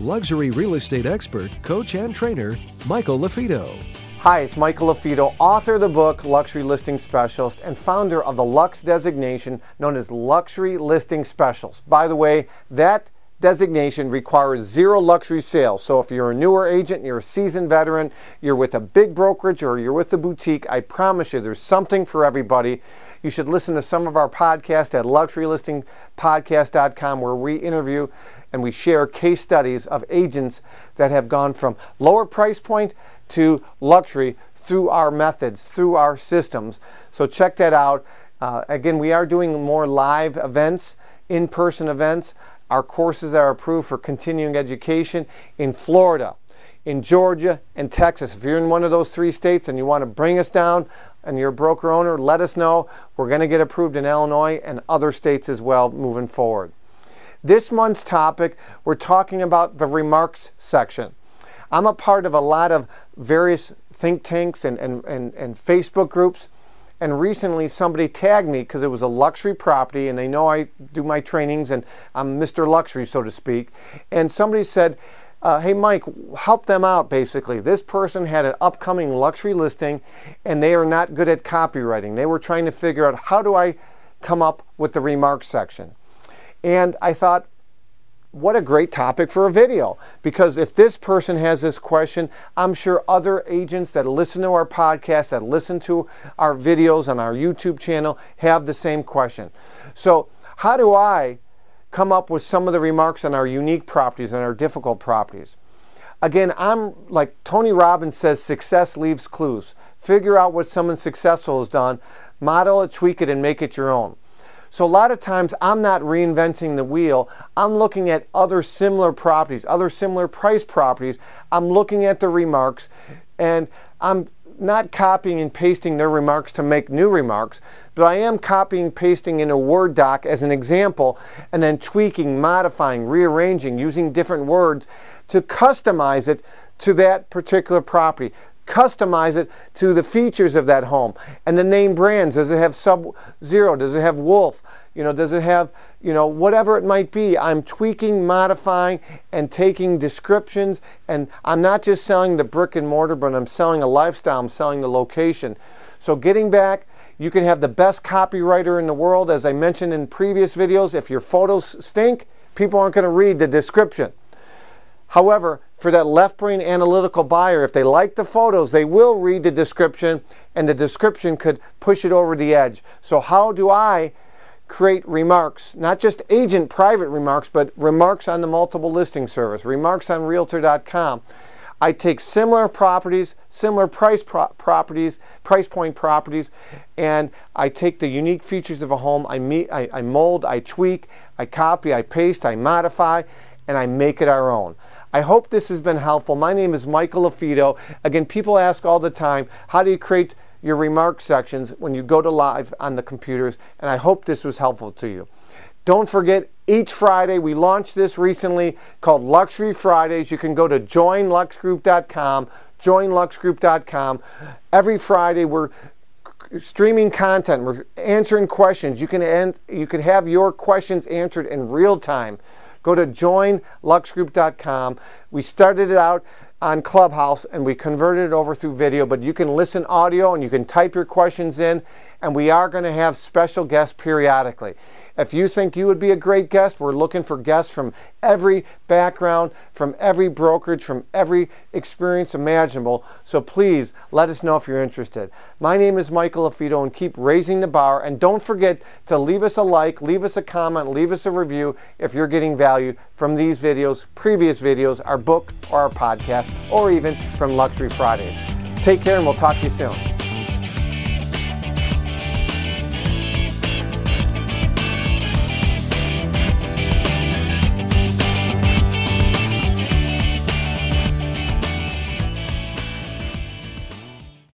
luxury real estate expert, coach, and trainer, Michael LaFido. Hi, it's Michael LaFido, author of the book Luxury Listing Specialist and founder of the Lux designation known as Luxury Listing Specials. By the way, that designation requires zero luxury sales. So if you're a newer agent, you're a seasoned veteran, you're with a big brokerage, or you're with a boutique, I promise you there's something for everybody. You should listen to some of our podcasts at luxurylistingpodcast.com where we interview and we share case studies of agents that have gone from lower price point to luxury through our methods, through our systems. So check that out. Uh, again, we are doing more live events, in person events. Our courses are approved for continuing education in Florida, in Georgia, and Texas. If you're in one of those three states and you want to bring us down and you're a broker owner, let us know. We're going to get approved in Illinois and other states as well moving forward. This month's topic, we're talking about the remarks section. I'm a part of a lot of various think tanks and, and, and, and Facebook groups. And recently, somebody tagged me because it was a luxury property, and they know I do my trainings and I'm Mr. Luxury, so to speak. And somebody said, uh, Hey, Mike, help them out basically. This person had an upcoming luxury listing, and they are not good at copywriting. They were trying to figure out how do I come up with the remarks section. And I thought, what a great topic for a video. Because if this person has this question, I'm sure other agents that listen to our podcast, that listen to our videos on our YouTube channel, have the same question. So, how do I come up with some of the remarks on our unique properties and our difficult properties? Again, I'm like Tony Robbins says success leaves clues. Figure out what someone successful has done, model it, tweak it, and make it your own. So a lot of times I'm not reinventing the wheel. I'm looking at other similar properties, other similar price properties. I'm looking at the remarks and I'm not copying and pasting their remarks to make new remarks, but I am copying pasting in a Word doc as an example and then tweaking, modifying, rearranging, using different words to customize it to that particular property customize it to the features of that home. And the name brands does it have sub zero? Does it have wolf? You know does it have you know whatever it might be i'm tweaking modifying and taking descriptions. And i'm not just selling the brick and mortar but i'm selling a lifestyle i'm selling the location. So getting back you can have the best copywriter in the world. As i mentioned in previous videos if your photos stink people aren't going to read the description However, for that left brain analytical buyer, if they like the photos, they will read the description, and the description could push it over the edge. So, how do I create remarks, not just agent private remarks, but remarks on the multiple listing service, remarks on realtor.com? I take similar properties, similar price pro- properties, price point properties, and I take the unique features of a home. I, meet, I, I mold, I tweak, I copy, I paste, I modify, and I make it our own. I hope this has been helpful. My name is Michael LaFido. Again, people ask all the time, how do you create your remark sections when you go to live on the computers? And I hope this was helpful to you. Don't forget, each Friday, we launched this recently called Luxury Fridays. You can go to joinluxgroup.com, joinluxgroup.com. Every Friday, we're streaming content, we're answering questions. You can, end, you can have your questions answered in real time. Go to joinluxgroup.com. We started it out on Clubhouse and we converted it over through video, but you can listen audio and you can type your questions in, and we are going to have special guests periodically. If you think you would be a great guest, we're looking for guests from every background, from every brokerage, from every experience imaginable. So please let us know if you're interested. My name is Michael LaFido, and keep raising the bar. And don't forget to leave us a like, leave us a comment, leave us a review if you're getting value from these videos, previous videos, our book, or our podcast, or even from Luxury Fridays. Take care, and we'll talk to you soon.